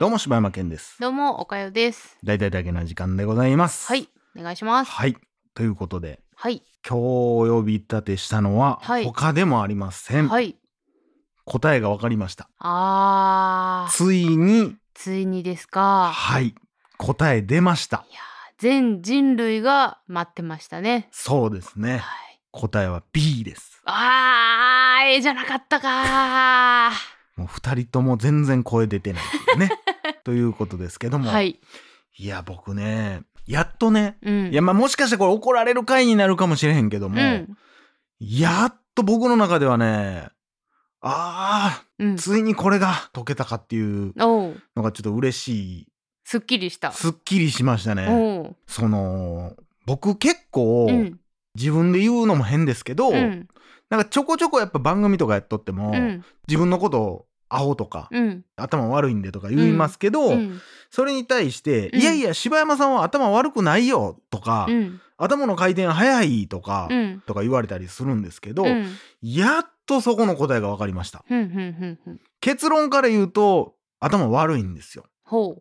どうも柴山健です。どうも、おかよです。大々だけな時間でございます。はい、お願いします。はい。ということで、はい、今日お呼び立てしたのは、はい他でもありません。はい。答えが分かりました。あー、ついに、ついにですか。はい。答え出ました。いやー、全人類が待ってましたね。そうですね。はい。答えは B です。あー、A じゃなかったかもう二人とも全然声出てないっていうね。ということですけども。はい。いや、僕ね、やっとね、うん。いや、まあもしかしてこれ怒られる回になるかもしれへんけども、うん。やっと僕の中ではね、あうんあ、。ついにこれが解けたかっていうのがちょっと嬉しすっきりしたい。。すっきりしましたね。その、僕結構、うん。自分で言うのも変ですけど、うん。なんかちょこちょこやっぱ番組とかやっとっても、うん。自分のことをアホとか、うん。頭悪いんでとか言いますけど、うん。それに対して、うんいやいや、柴山さんは頭悪くないよとか、うん。頭の回転早いとか、うん。とか言われたりするんですけど、うん。やっとそこの答えが分かりました。結論から言うと、頭悪いんですよ。ほ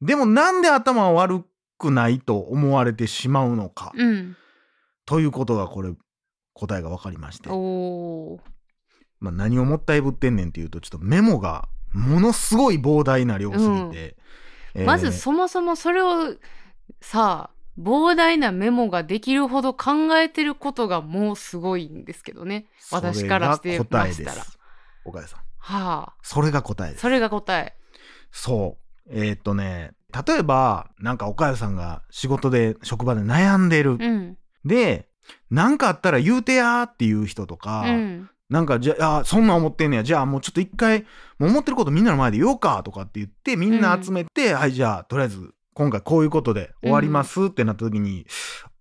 でもなんで頭悪くないと思われてしまうのか。ということがこれ、答えが分かりまして。まあ、何をもったいぶってんねんっていうと、ちょっとメモがものすごい膨大な量すぎて。えーまずそもそもそれをさ膨大なメモができるほど考えてることがもうすごいんですけどね私からしてましたらです。岡谷さん。はあそれが答えです。それが答えそう。えーっとね、例えば、なんか岡谷さんが仕事で、職場で悩んでる。うんで、なんかあったら言うてやーっていう人とか、うんなんかじゃあ、そんなん思ってんねや。じゃあもうちょっと一回、もう思ってることみんなの前で言おうかとかって言って、みんな集めて、はい、じゃあ、とりあえず、今回こういうことで終わりますってなった時に、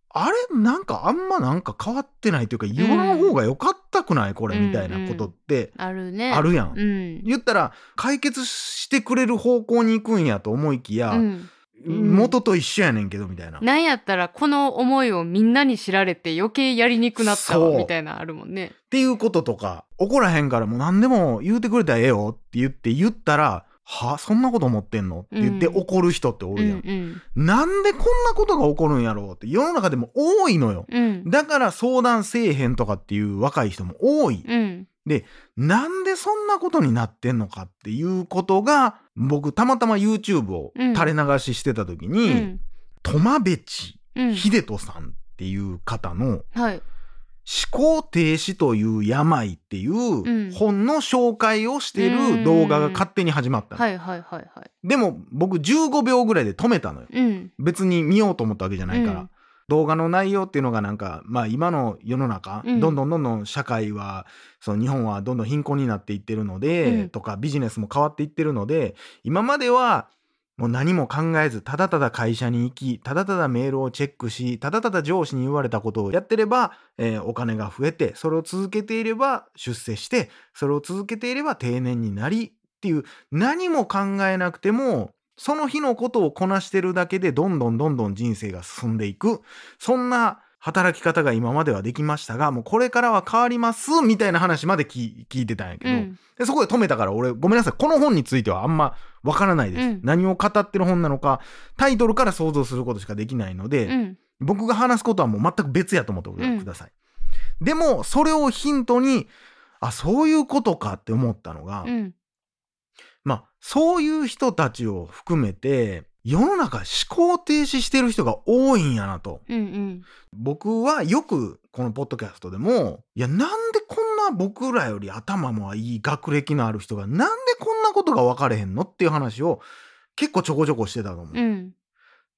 あれ？なんかあんまなんか変わってないというか、言わん方がよかったくない？これ、うんみたいなことってあるね。あるやん。うん。言ったら、解決してくれる方向に行くんやと思いきや、うん元と一緒やねんけど、みたいな。なんやったらこの思いをみんなに知られて余計やりにくなったそうわみたいなのあるもんねっていうこととか、怒らへんからもう何でも言うてくれたらええよって言って言ったら、はそんなこと思ってんの？って言ってうん怒る人っておうるやん。んなんでこんなことが起こるんやろうって世の中でも多いのよ。うんうんだから相談せえへんとかっていう若い人も多い。うんなんでそんなことになってんのかっていうことが、僕たまたま YouTube を垂れ流ししてた時うに、ん。トマベチうん。秀人さんっていう方のはい。思考停止という病っていんう本の紹介をしてる動画が勝手に始まったでも僕15秒ぐらいで止めたのよ。うん。別に見ようと思ったわけじゃないから、うん動画の内容っていうのがなんかまあ今の世の中、うん。どんどんどんどん社会はその日本はどんどん貧困になっていってるので、うん。とかビジネスも変わっていってるので今まではもう何も考えずただただ会社に行きただただメールをチェックしただただ上司に言われたことをやってれば、えーお金が増えてそれを続けていれば出世してそれを続けていれば定年になりっていう何も考えなくてもその日のことをこなしてるだけでどんどんどんどん人生が進んでいく。そんな働き方が今まではできましたがもうこれからは変わりますみたいな話まで聞聞いてたんやけど、うん。でそこで止めたから俺ごめんなさい。この本についてはあんまわからないです、うん。何を語ってる本なのかタイトルから想像することしかできないので、うん。僕が話すことはもう全く別やと思ってうん。ください、でもそれをヒントにあそういうことかって思ったのが、うんまあそういう人たちを含めて世の中思考停止してる人が多いんやなと。うんうん。僕はよくこのポッドキャストでもいやなんでこんな僕らより頭もいい学歴のある人がなんでこんなことが分かれへんのっていう話を結構ちょこちょこしてたと思う。うん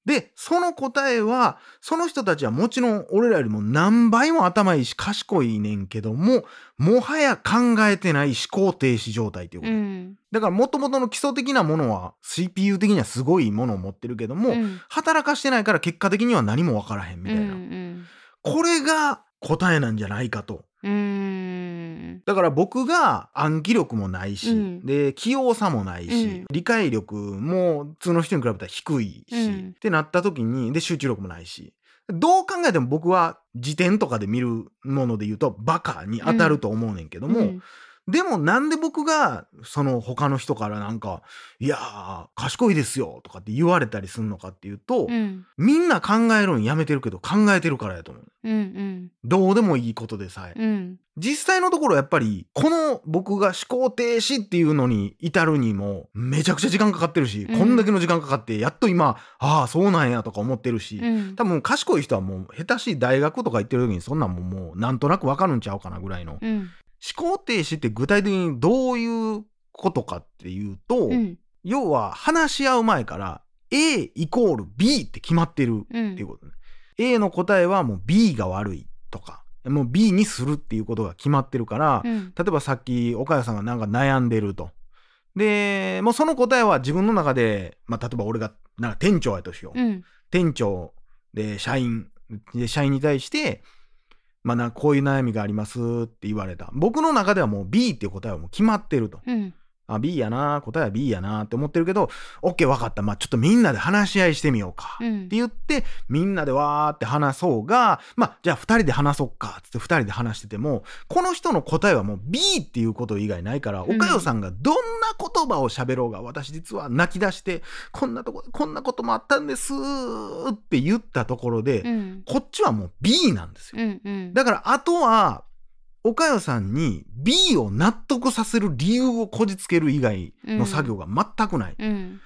でその答えはその人たちはもちろん俺らよりも何倍も頭いいし賢いねんけどももはや考えてない思考停止状態ということ。うんだから元々の基礎的なものは CPU 的にはすごいものを持ってるけども、うん働かしてないから結果的には何も分からへんみたいな。うんこれが答えなんじゃないかと。だから僕が暗記力もないし、うん。で器用さもないし、うん。理解力も普通の人に比べたら低いし、うん。ってなった時にで集中力もないしどう考えても僕は辞典とかで見るもので言うとバカに当たると思うねんけども、うんでもなんで僕がその他の人からなんか「いやー賢いですよ」とかって言われたりするのかっていうと、うんみんな考えるのやめてるけど考えてるからやと思う。うんうんどうでもいいことでさえ。うん実際のところやっぱりこの僕が思考停止っていうのに至るにもめちゃくちゃ時間かかってるし、うんこんだけの時間かかってやっと今ああそうなんやとか思ってるし、うん多分賢い人はもう下手しい大学とか行ってる時にそんなんももうなんとなくわかるんちゃうかなぐらいの。うん思考停止って具体的にどういうことかっていうと、うん要は話し合う前から A イコール B って決まってるうんっていうことね。A の答えはもう B が悪いとか、もう B にするっていうことが決まってるから、うん例えばさっき岡谷さんがなんか悩んでると。で、もうその答えは自分の中で、まあ、例えば俺がなんか店長やとしよう。うん店長で社員で社員に対して、まあ、なこういう悩みがありますって言われた。僕の中ではもう B っていう答えはもう決まってると。うんあ、B やな、答えは B やなって思ってるけど、OK 分かった。まあ、ちょっとみんなで話し合いしてみようか。うんって言って、みんなでわーって話そうが、まあ、じゃあ二人で話そうか。つって二人で話してても、この人の答えはもう B っていうこと以外ないから、うんおかよさんがどんな言葉を喋ろうが、私実は泣き出して、こんなとこ、こんなこともあったんですって言ったところで、うんこっちはもう B なんですよ。うんうんだから、あとは、おかよさんに B を納得させる理由をこじつける以外の作業が全くない。うん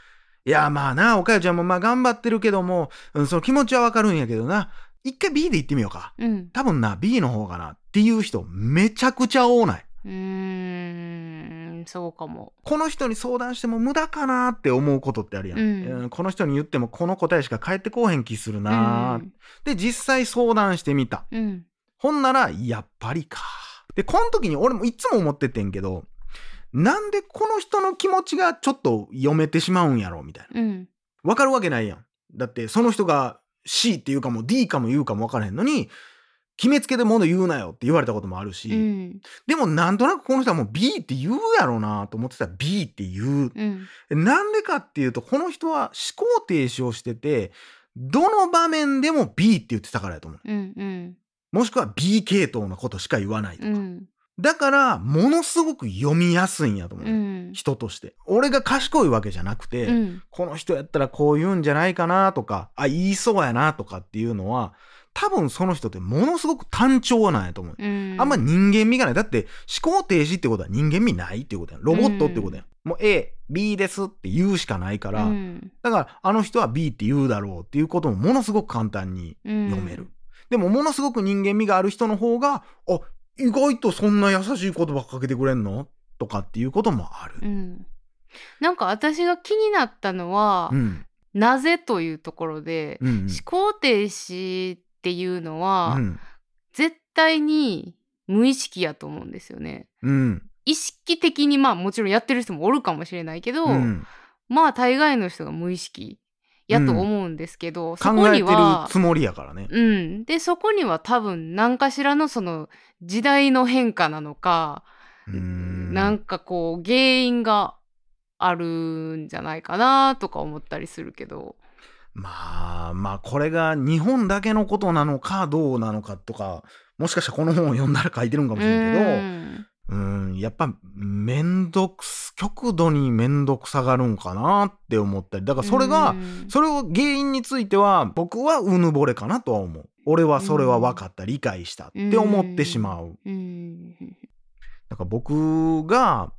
いや、まあな、おかよちゃんもまあ頑張ってるけども、うん、その気持ちはわかるんやけどな、一回 B で行ってみようか。うん多分な、B の方かなっていう人めちゃくちゃ多ない。うーんそうかもこの人に相談しても無駄かなって思うことってあるやんうんこの人に言ってもこの答えしか返ってこうへん気するな、うんで、実際相談してみた。うんほんなら、やっぱりか。で、この時に俺もいつも思っててんけど、なんでこの人の気持ちがちょっと読めてしまうんやろみたいな。うんわかるわけないやん。だって、その人が C って言うかも D かも言うかもわからへんのに、決めつけで物言うなよって言われたこともあるし、うんでもなんとなくこの人はもう B って言うやろなと思ってたら B って言う。うんなんでかっていうと、この人は思考停止をしてて、どの場面でも B って言ってたからやと思う。うんうんもしくは B 系統のことしか言わないとか。うんだから、ものすごく読みやすいんやと思う、うん人として。俺が賢いわけじゃなくて、うんこの人やったらこう言うんじゃないかなとか、あ、言いそうやなとかっていうのは、多分その人ってものすごく単調なんやと思う。うんあんま人間味がない。だって思考停止ってことは人間味ないっていうことやん。ロボットってことやん。もう A、B ですって言うしかないから、うんだからあの人は B って言うだろうっていうこともものすごく簡単にうん読める。でもものすごく人間味がある人の方が、あ、意外とそんな優しい言葉かけてくれんの？とかっていうこともある。うんなんか私が気になったのは、うん。なぜというところで、うんうん。思考停止っていうのは、うん。絶対に無意識やと思うんですよね。うん。意識的にまあもちろんやってる人もおるかもしれないけど、うんまあ大概の人が無意識やと思うんですけど、そこ考えてるにはつもりやからね。うん、でそこには多分何かしらのその時代の変化なのか、うんなんかこう原因があるんじゃないかなとか思ったりするけど。まあまあこれが日本だけのことなのかどうなのかとかもしかしたらこの本を読んだら書いてるんかもしれんけどうんうんやっぱめんどくす極度にめんどくさがるんかなって思ったり。だからそれがうん。それを原因については僕はうぬぼれかなとは思う。俺はそれは分かった理解したって思ってしまう。うん。だから僕が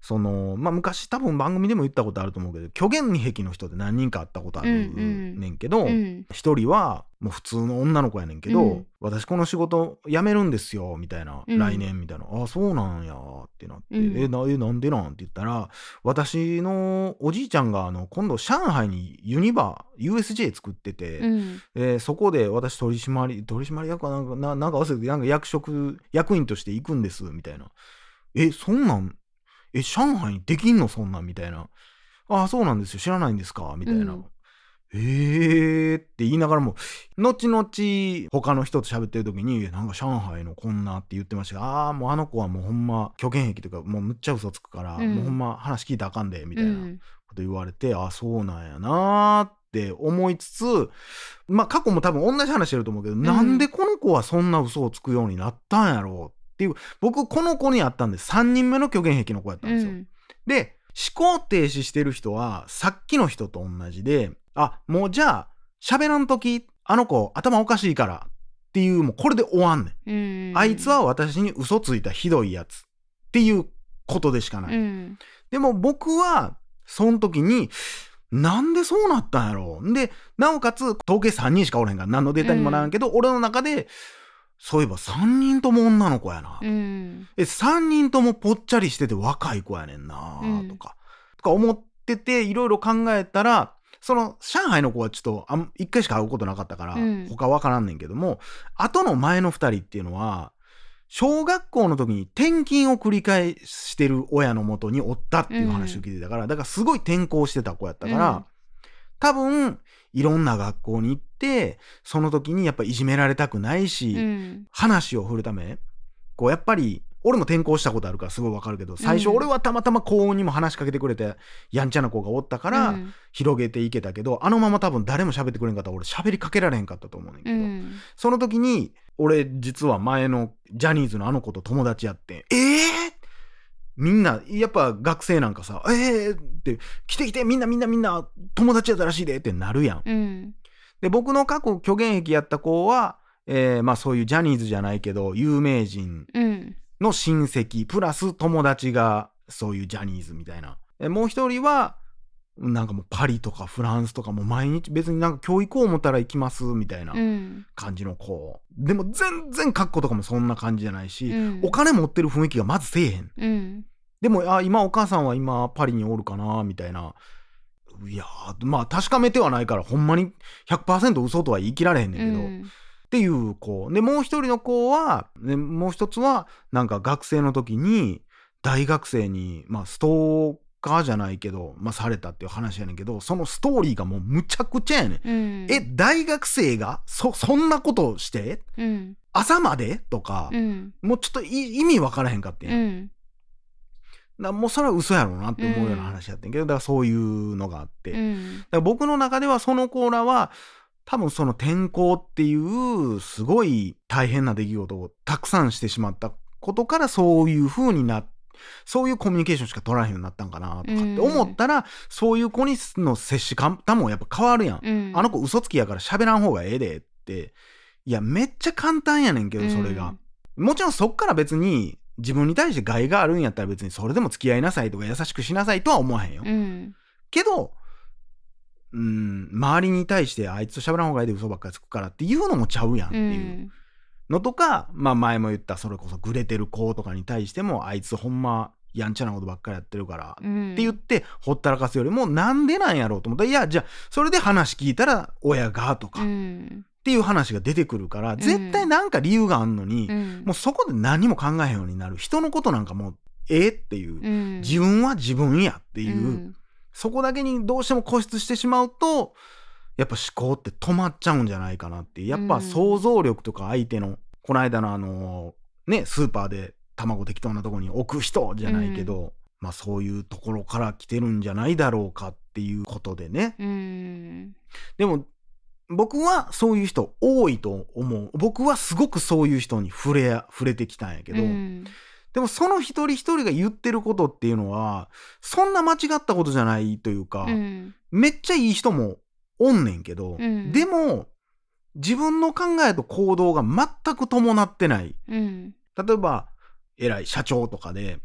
そのまあ昔多分番組でも言ったことあると思うけど虚言癖の人って何人か会ったことあるうんうん。ねんけど、うん。一人はもう普通の女の子やねんけど、うん。私この仕事辞めるんですよみたいな、うん。来年みたいなあそうなんやってなって、うん。えなえなんでなんって言ったら私のおじいちゃんがあの今度上海にユニバ USJ 作ってて、うん。えーそこで私取締り取締役かなんかななんか忘れてなんか役職役員として行くんですみたいな。えそんなんえ上海にできんの？そんなんみたいな。あそうなんですよ。知らないんですか？みたいな、うん。えーって言いながらも後々他の人と喋ってる時になんか上海のこんなって言ってました。がああーもうあの子はもうほんま虚言癖というかもうむっちゃ嘘つくから、うん。もうほんま話聞いたらあかんでみたいな、うん。こと言われてあそうなんやなーって思いつつまあ過去も多分同じ話してると思うけど、なんでこの子はそんな嘘をつくようになったんやろうていう、僕この子にあったんで3人目の虚言癖の子やったんですよ。うんで、思考停止してる人は、さっきの人と同じで、あ、もうじゃあ、喋らんとき、あの子頭おかしいからっていう、もうこれで終わんねん。うんあいつは私に嘘ついたひどいやつっていうことでしかない。うんでも僕は、その時に、なんでそうなったんやろで、なおかつ、統計3人しかおれへんから、何のデータにもならんけど、俺の中で、そういえば3人とも女の子やな。うん。え、3人ともぽっちゃりしてて若い子やねんなうん。とか、とか思ってて、いろいろ考えたら、その、上海の子はちょっと、あん一回しか会うことなかったから、うん。他わからんねんけども、後の前の二人っていうのは、小学校の時に転勤を繰り返してる親のもとにおったっていう話を聞いてたから、だからすごい転校してた子やったから、うん。多分、いろんな学校に行って、その時にやっぱいじめられたくないし、うん。話を振るためこうやっぱり俺も転校したことあるからすごいわかるけど最初うん。俺はたまたま高音にも話しかけてくれてやんちゃな子がおったからうん。広げていけたけど、あのまま多分誰も喋ってくれんかったら俺喋りかけられへんかったと思うねんけど、うん。その時に俺実は前のジャニーズのあの子と友達やってえーみんなやっぱ学生なんかさ「えー!」って「来て来てみんなみんなみんな友達やったらしいで」ってなるやん。うんで僕の過去虚言癖やった子は、えーまあそういうジャニーズじゃないけど有名人うんの親戚プラス友達がそういうジャニーズみたいな。えもう一人はなんかもうパリとかフランスとかもう毎日別になんか教育を思ったら行きますみたいなうん感じの子。でも全然格好とかもそんな感じじゃないし、うんお金持ってる雰囲気がまずせえへん。うんでも、あ、今お母さんは今パリにおるかなみたいな。いやーまあ確かめてはないからほんまに100%嘘とは言い切られへんねんけど、うんっていう子。で、もう一人の子は、ね、もう一つは、なんか学生の時に、大学生に、まあ、ストーカーじゃないけど、まあ、されたっていう話やねんけど、そのストーリーがもうむちゃくちゃやねん。うん。え、大学生がそ、そんなことしてうん。朝までとか、うん。もうちょっとい意味わからへんかってんだもうそれは嘘やろうなって思うような話やってんけど、だからそういうのがあって。うん。だから僕の中ではその子らは多分その転校っていうすごい大変な出来事をたくさんしてしまったことからそういう風になっそういうコミュニケーションしか取らへんようになったんかなとかって思ったら、そういう子にの接し方もやっぱ変わるやん。うんあの子嘘つきやから喋らん方がええでって。いや、めっちゃ簡単やねんけど、それが。もちろんそっから別に自分に対して害があるんやったら別にそれでも付き合いなさいとか優しくしなさいとは思わへんよ。うんけど、うん、周りに対してあいつと喋らん方がいいで嘘ばっかりつくからっていうのもちゃうやんってういうんのとか、まあ前も言ったそれこそグレてる子とかに対してもあいつほんまやんちゃなことばっかりやってるからってうん言ってほったらかすよりもなんでなんやろうと思ったらいやじゃあそれで話聞いたら親がとかうっんていう話が出てくるから絶対なんか理由があんのにうん。もうそこで何も考えへんようになる。人のことなんかもうええっていう。うん。自分は自分やっていう。うん。そこだけにどうしても固執してしまうと、やっぱ思考って止まっちゃうんじゃないかなって。やっぱうん想像力とか相手の、この間のあの、ね、スーパーで卵適当なところに置く人じゃないけど、まあそういうところから来てるんじゃないだろうかっていうことでね。うんでも、僕はそういう人多いと思う。僕はすごくそういう人に触れ、触れてきたんやけど、うんでもその一人一人が言ってることっていうのは、そんな間違ったことじゃないというか、うんめっちゃいい人もおんねんけど、うん。でも、自分の考えと行動が全く伴ってない。うん。例えば、偉い社長とかで、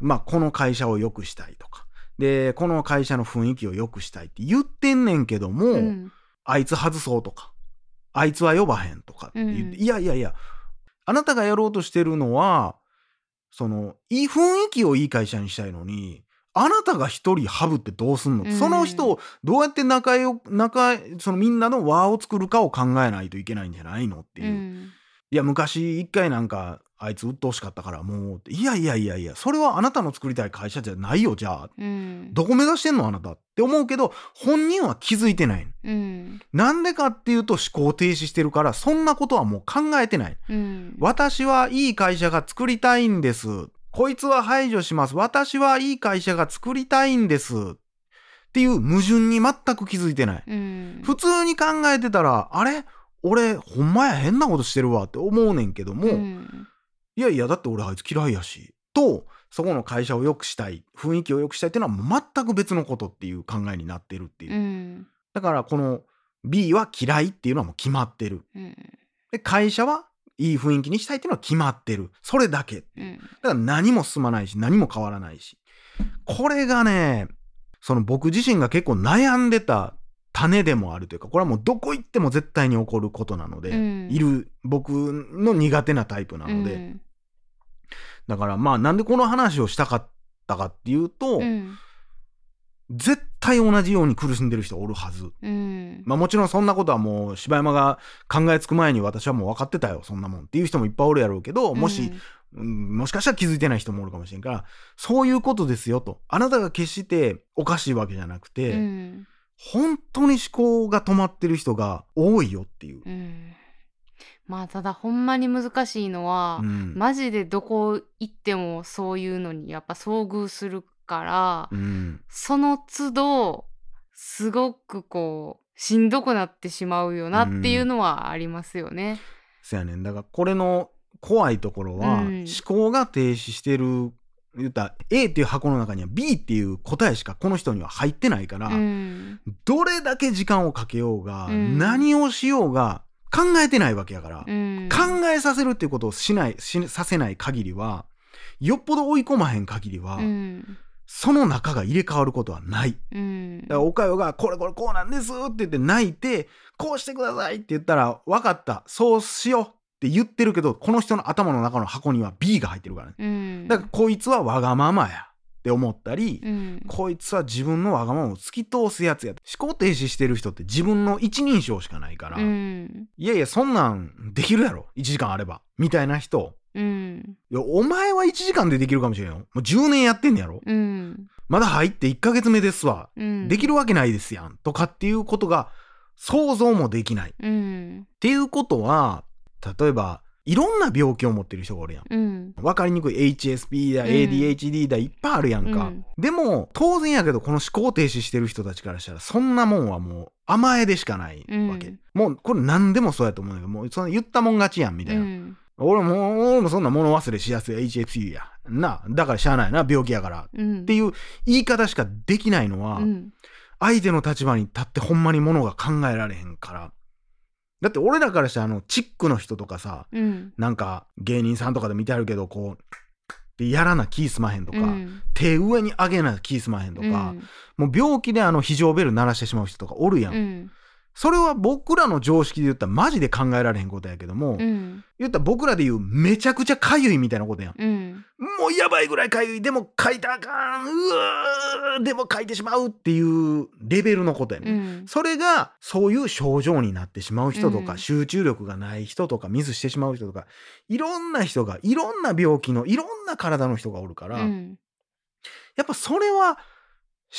まあ、この会社を良くしたいとか、で、この会社の雰囲気を良くしたいって言ってんねんけども、うん。あいつ外そうとか、あいつは呼ばへんとかって言って、うんいやいやいや、あなたがやろうとしてるのは、その、いい雰囲気をいい会社にしたいのに、あなたが一人ハブってどうすんの、うんその人をどうやって仲よ、仲、そのみんなの輪を作るかを考えないといけないんじゃないのっていう。うんいや、昔一回なんか、あいつ鬱陶しかったからもういやいやいやいや、それはあなたの作りたい会社じゃないよ、じゃあ。うんどこ目指してんのあなたって思うけど、本人は気づいてない。うんなんでかっていうと思考停止してるから、そんなことはもう考えてない。うん私はいい会社が作りたいんです。こいつは排除します。私はいい会社が作りたいんです。っていう矛盾に全く気づいてない。うん。普通に考えてたら、あれ？俺、ほんまや変なことしてるわ。って思うねんけども、うん。いやいやだって俺あいつ嫌いやし。とそこの会社を良くしたい。雰囲気を良くしたいっていうのは全く別のことっていう考えになってるっていう、うん。だからこの B は嫌いっていうのはもう決まってる。うん。で会社はいい雰囲気にしたいっていうのは決まってる。それだけ。だうん。から何も進まないし何も変わらないし。これがねその僕自身が結構悩んでた種でもあるというかこれはもうどこ行っても絶対に起こることなので、うん。いる僕の苦手なタイプなので、うん。だからまあなんでこの話をしたかったかっていうと、うん絶対同じように苦しんでる人おるはず。うん。まあもちろんそんなことはもう柴山が考えつく前に私はもう分かってたよそんなもんっていう人もいっぱいおるやろうけどもし、うんもしかしたら気づいてない人もおるかもしれんからそういうことですよと。あなたが決しておかしいわけじゃなくて、うん。本当に思考が止まってる人が多いよっていう。うん。まあただほんまに難しいのは、うん。マジでどこ行ってもそういうのにやっぱ遭遇するから、うん。その都度すごくこうしんどくなってしまうよなっていうのはありますよね。そやねん。だからこれの怖いところは、うん。思考が停止してる言ったら A っていう箱の中には B っていう答えしかこの人には入ってないから、うん。どれだけ時間をかけようが、うん。何をしようが考えてないわけやから、うん。考えさせるっていうことをしないしさせない限りはよっぽど追い込まへん限りは、うんその中が入れ替わることはない。うん。だからおかよが「これこれこうなんです」って言って泣いて「こうしてください」って言ったら「分かった。そうしよう」って言ってるけどこの人の頭の中の箱には B が入ってるからね。うん。だからこいつはわがままやって思ったり、うん。こいつは自分のわがままを突き通すやつや。思考停止してる人って自分の一人称しかないから、うん。いやいやそんなんできるやろ。1時間あれば。みたいな人うん。いやお前は1時間でできるかもしれんよ。もう10年やってんねやろ。うん。まだ入って1ヶ月目ですわ。うん。できるわけないですやん。とかっていうことが想像もできない。っうん。ていうことは例えばいろんな病気を持ってる人がおるやん。うん。分かりにくい HSP だうん。ADHD だいっぱいあるやんか。うん。でも当然やけどこの思考停止してる人たちからしたらそんなもんはもう甘えでしかないわけ。うん。もうこれ何でもそうやと思うんだけどもうその言ったもん勝ちやんみたいな。うん俺も俺もそんな物忘れしやすい HSP や。なだからしゃあないな病気やから。うん。っていう言い方しかできないのは、うん。相手の立場に立ってほんまにものが考えられへんから。だって俺らからしたらあのチックの人とかさうん。なんか芸人さんとかで見てあるけどこうでやらな気すまへんとか、うん。手上に上げな気すまへんとか、うん。もう病気であの非常ベル鳴らしてしまう人とかおるやんそれは僕らの常識で言ったらマジで考えられへんことやけども、うん。言ったら僕らで言うめちゃくちゃかゆいみたいなことやん。うん。もうやばいぐらいかゆい。でも書いたらあかん。うわー。でも書いてしまうっていうレベルのことやね、うん。それがそういう症状になってしまう人とか、うん。集中力がない人とかミスしてしまう人とかいろんな人がいろんな病気のいろんな体の人がおるから、うん。やっぱそれは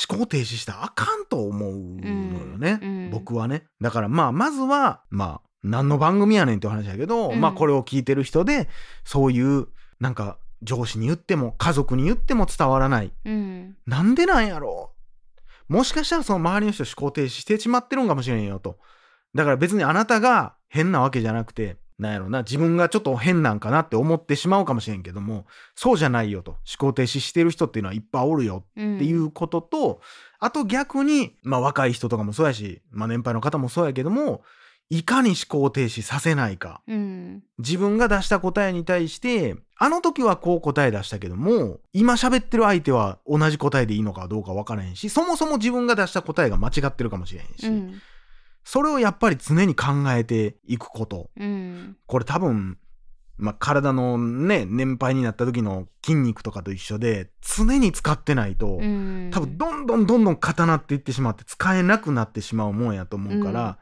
思考停止したらあかんと思うのよね、うんうん。僕はね。だからまあまずはまあ何の番組やねんってお話やけど、うん。まあこれを聞いてる人でそういうなんか上司に言っても家族に言っても伝わらない。うん。なんでなんやろ？うもしかしたらその周りの人思考停止してしまってるんかもしれんよと。だから別にあなたが変なわけじゃなくて、なんやろな、自分がちょっと変なんかなって思ってしまうかもしれんけども、そうじゃないよと。思考停止してる人っていうのはいっぱいおるようんっていうことと、あと逆に、まあ若い人とかもそうやし、まあ年配の方もそうやけども、いかに思考停止させないか。うん自分が出した答えに対して、あの時はこう答え出したけども、今喋ってる相手は同じ答えでいいのかどうか分からへんし、そもそも自分が出した答えが間違ってるかもしれへんし、うんそれをやっぱり常に考えていくこと。うんこれ多分、まあ、体のね、年配になった時の筋肉とかと一緒で、常に使ってないと、うん多分どんどんどんどん固なっていってしまって使えなくなってしまうもんやと思うから、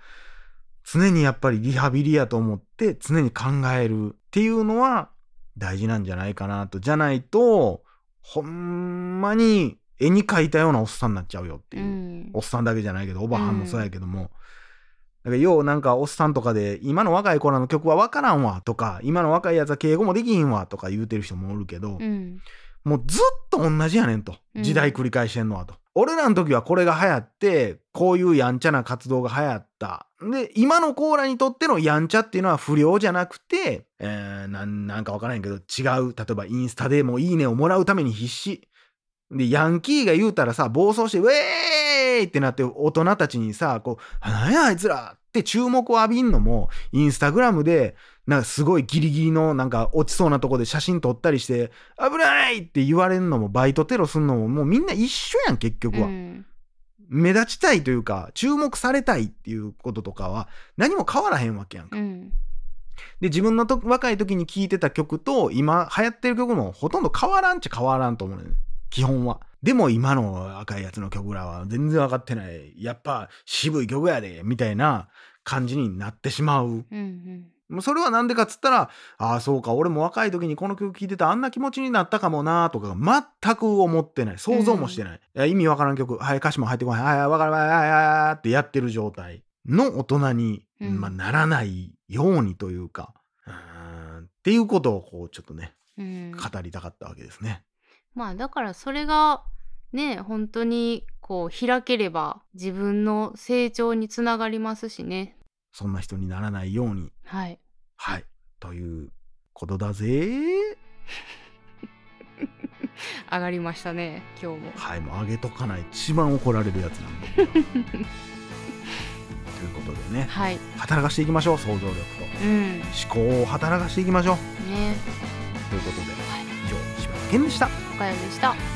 常にやっぱりリハビリやと思って常に考えるっていうのは大事なんじゃないかなと。じゃないと、ほんまに絵に描いたようなおっさんになっちゃうよっていう。うんおっさんだけじゃないけど、おばはんもそうやけども。だからようなんかおっさんとかで、今の若い子らの曲は分からんわとか、今の若いやつは敬語もできひんわとか言うてる人もおるけど、うんもうずっと同じやねんと。時代繰り返してんのはと。俺らの時はこれが流行って、こういうやんちゃな活動が流行っった。で、今のコーラにとってのやんちゃっていうのは不良じゃなくて、えー、なんなんかわからんけど、違う。例えばインスタでもいいねをもらうために必死。で、ヤンキーが言うたらさ、暴走して、ウェーイってなって大人たちにさ、こう、あなんやあいつらって注目を浴びんのも、インスタグラムで、なんかすごいギリギリのなんか落ちそうなとこで写真撮ったりして、危ないって言われるのも、バイトテロすんのも、もうみんな一緒やん、結局は。うん目立ちたいというか、注目されたいっていうこととかは、何も変わらへんわけやんか。うんで、自分のと若い時に聴いてた曲と、今流行ってる曲もほとんど変わらんっちゃ変わらんと思うねん基本は。でも今の赤いやつの曲らは全然分かってない。やっぱ渋い曲やで、みたいな感じになってしまう。うんうんもうそれはなんでかっつったら、ああ、そうか、俺も若い時にこの曲聴いてたあんな気持ちになったかもなとか、全く思ってない。想像もしてない。いや意味わからん曲、はい、歌詞も入ってこない。はい、はいわかる、はい、はい、はい、はいってやってる状態の大人に、うんまあ、ならないようにというか、うーんっていうことをこう、ちょっとね、うん語りたかったわけですね。まあだからそれがね本当にこう開ければ自分の成長につながりますしねそんな人にならないように、はいはい、ということだぜ。上がりましたね今日もはい、もう上げとかない一番怒られるやつなんで。ということでね、はい働かしていきましょう、想像力と。うんね思考を働かしていきましょう。ということで、以上、柴田健でした。岡谷でした。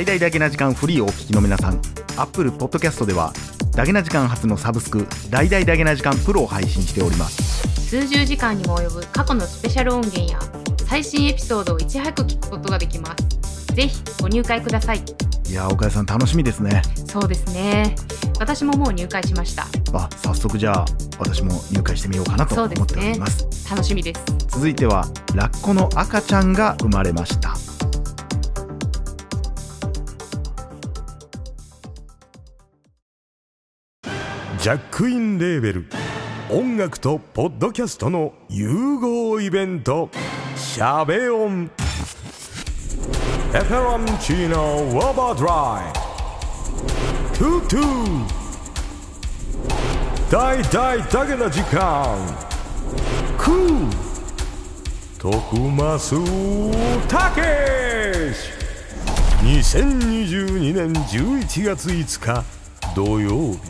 大々だけな時間フリーをお聞きの皆さん、Apple Podcast では、だけな時間初のサブスク、大々だけな時間プロを配信しております。数十時間にも及ぶ過去のスペシャル音源や最新エピソードをいち早く聞くことができますぜひご入会くださいいやー、岡谷さん楽しみですね。そうですね私ももう入会しましたあ、早速じゃあ、私も入会してみようかなと思っております。楽しみです続いては、ラッコの赤ちゃんが生まれました。ジャックインレーベル。音楽とポッドキャストの融合イベント「シャベオン」「エフェロンチーノウォーバードライ」「トゥトゥ」「大大だけな時間」「クー」「徳マスたけし」2022年11月5日土曜日。